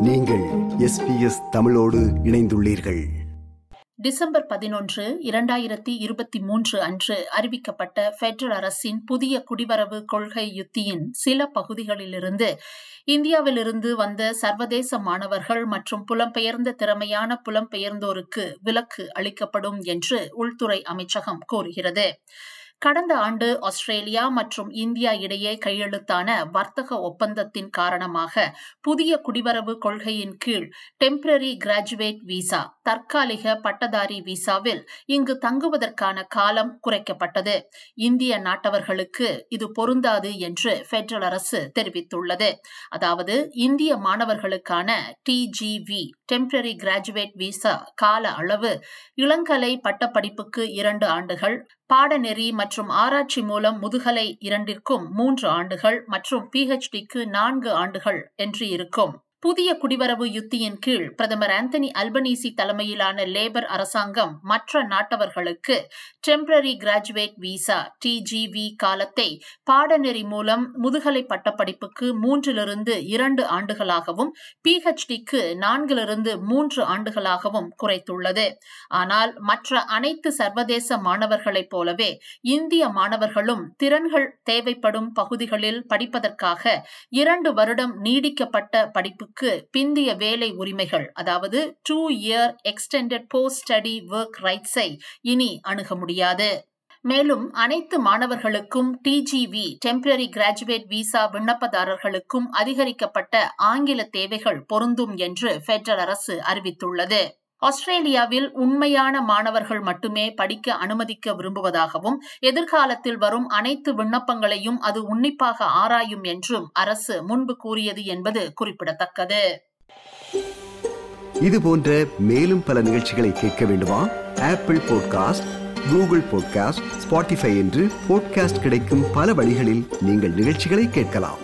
SBS தமிழோடு இணைந்துள்ளீர்கள். December பதினொன்று இரண்டாயிரத்தி இருபத்தி மூன்று அன்று அறிவிக்கப்பட்ட பெடரல் அரசின் புதிய குடிவரவு கொள்கை யுத்தியின் சில பகுதிகளிலிருந்து இந்தியாவிலிருந்து வந்த சர்வதேச மாணவர்கள் மற்றும் புலம்பெயர்ந்த திறமையான புலம்பெயர்ந்தோருக்கு விலக்கு அளிக்கப்படும் என்று உள்துறை அமைச்சகம் கூறுகிறது. கடந்த ஆண்டு ஆஸ்திரேலியா மற்றும் இந்தியா இடையே கையெழுத்தான வர்த்தக ஒப்பந்தத்தின் காரணமாக புதிய குடிவரவு கொள்கையின் கீழ் டெம்பரரி கிராஜுவேட் விசா தற்காலிக பட்டதாரி விசாவில் இங்கு தங்குவதற்கான காலம் குறைக்கப்பட்டது. இந்திய நாட்டவர்களுக்கு இது பொருந்தாது என்று பெடரல் அரசு தெரிவித்துள்ளது. அதாவது இந்திய மாணவர்களுக்கான டிஜிவி டெம்பரரி கிராஜுவேட் விசா கால அளவு இளங்கலை பட்டப்படிப்புக்கு இரண்டு ஆண்டுகள் பாடநெறி மற்றும் ஆராய்ச்சி மூலம் முதுகலை இரண்டிற்கும் மூன்று ஆண்டுகள் மற்றும் பிஹெச்டிக்கு நான்கு ஆண்டுகள் என்று இருக்கும் புதிய குடிவரவு யுத்தியின் கீழ் பிரதமர் ஆந்தனி அல்பனீசி தலைமையிலான லேபர் அரசாங்கம் மற்ற நாட்டவர்களுக்கு டெம்பரரி கிராஜுவேட் விசா டிஜிவி காலத்தை பாடநெறி மூலம் முதுகலை பட்டப்படிப்புக்கு மூன்றிலிருந்து இரண்டு ஆண்டுகளாகவும் பிஹெச்டிக்கு நான்கிலிருந்து மூன்று ஆண்டுகளாகவும் குறைத்துள்ளது. ஆனால் மற்ற அனைத்து சர்வதேச மாணவர்களைப் போலவே இந்திய மாணவர்களும் திறன்கள் தேவைப்படும் பகுதிகளில் படிப்பதற்காக இரண்டு வருடம் நீடிக்கப்பட்ட படிப்பு படிப்புக்கு பிந்திய வேலை உரிமைகள் அதாவது two year extended post study work ரைட்ஸை இனி அணுக முடியாது. மேலும் அனைத்து மாணவர்களுக்கும் டிஜிவி டெம்பரரி கிராஜுவேட் விசா விண்ணப்பதாரர்களுக்கும் அதிகரிக்கப்பட்ட ஆங்கில தேவைகள் பொருந்தும் என்று பெடரல் அரசு அறிவித்துள்ளது. ஆஸ்திரேலியாவில் உண்மையான மாணவர்கள் மட்டுமே படிக்க அனுமதிக்க விரும்புவதாகவும் எதிர்காலத்தில் வரும் அனைத்து விண்ணப்பங்களையும் அது உன்னிப்பாக ஆராயும் என்றும் அரசு முன்பு கூறியது என்பது குறிப்பிடத்தக்கது. இது போன்ற மேலும் பல நிகழ்ச்சிகளை கேட்க வேண்டுமா? Apple podcast Google podcast Spotify என்று பாட்காஸ்ட் கிடைக்கும் பல வழிகளில் நீங்கள் நிகழ்ச்சிகளை கேட்கலாம்.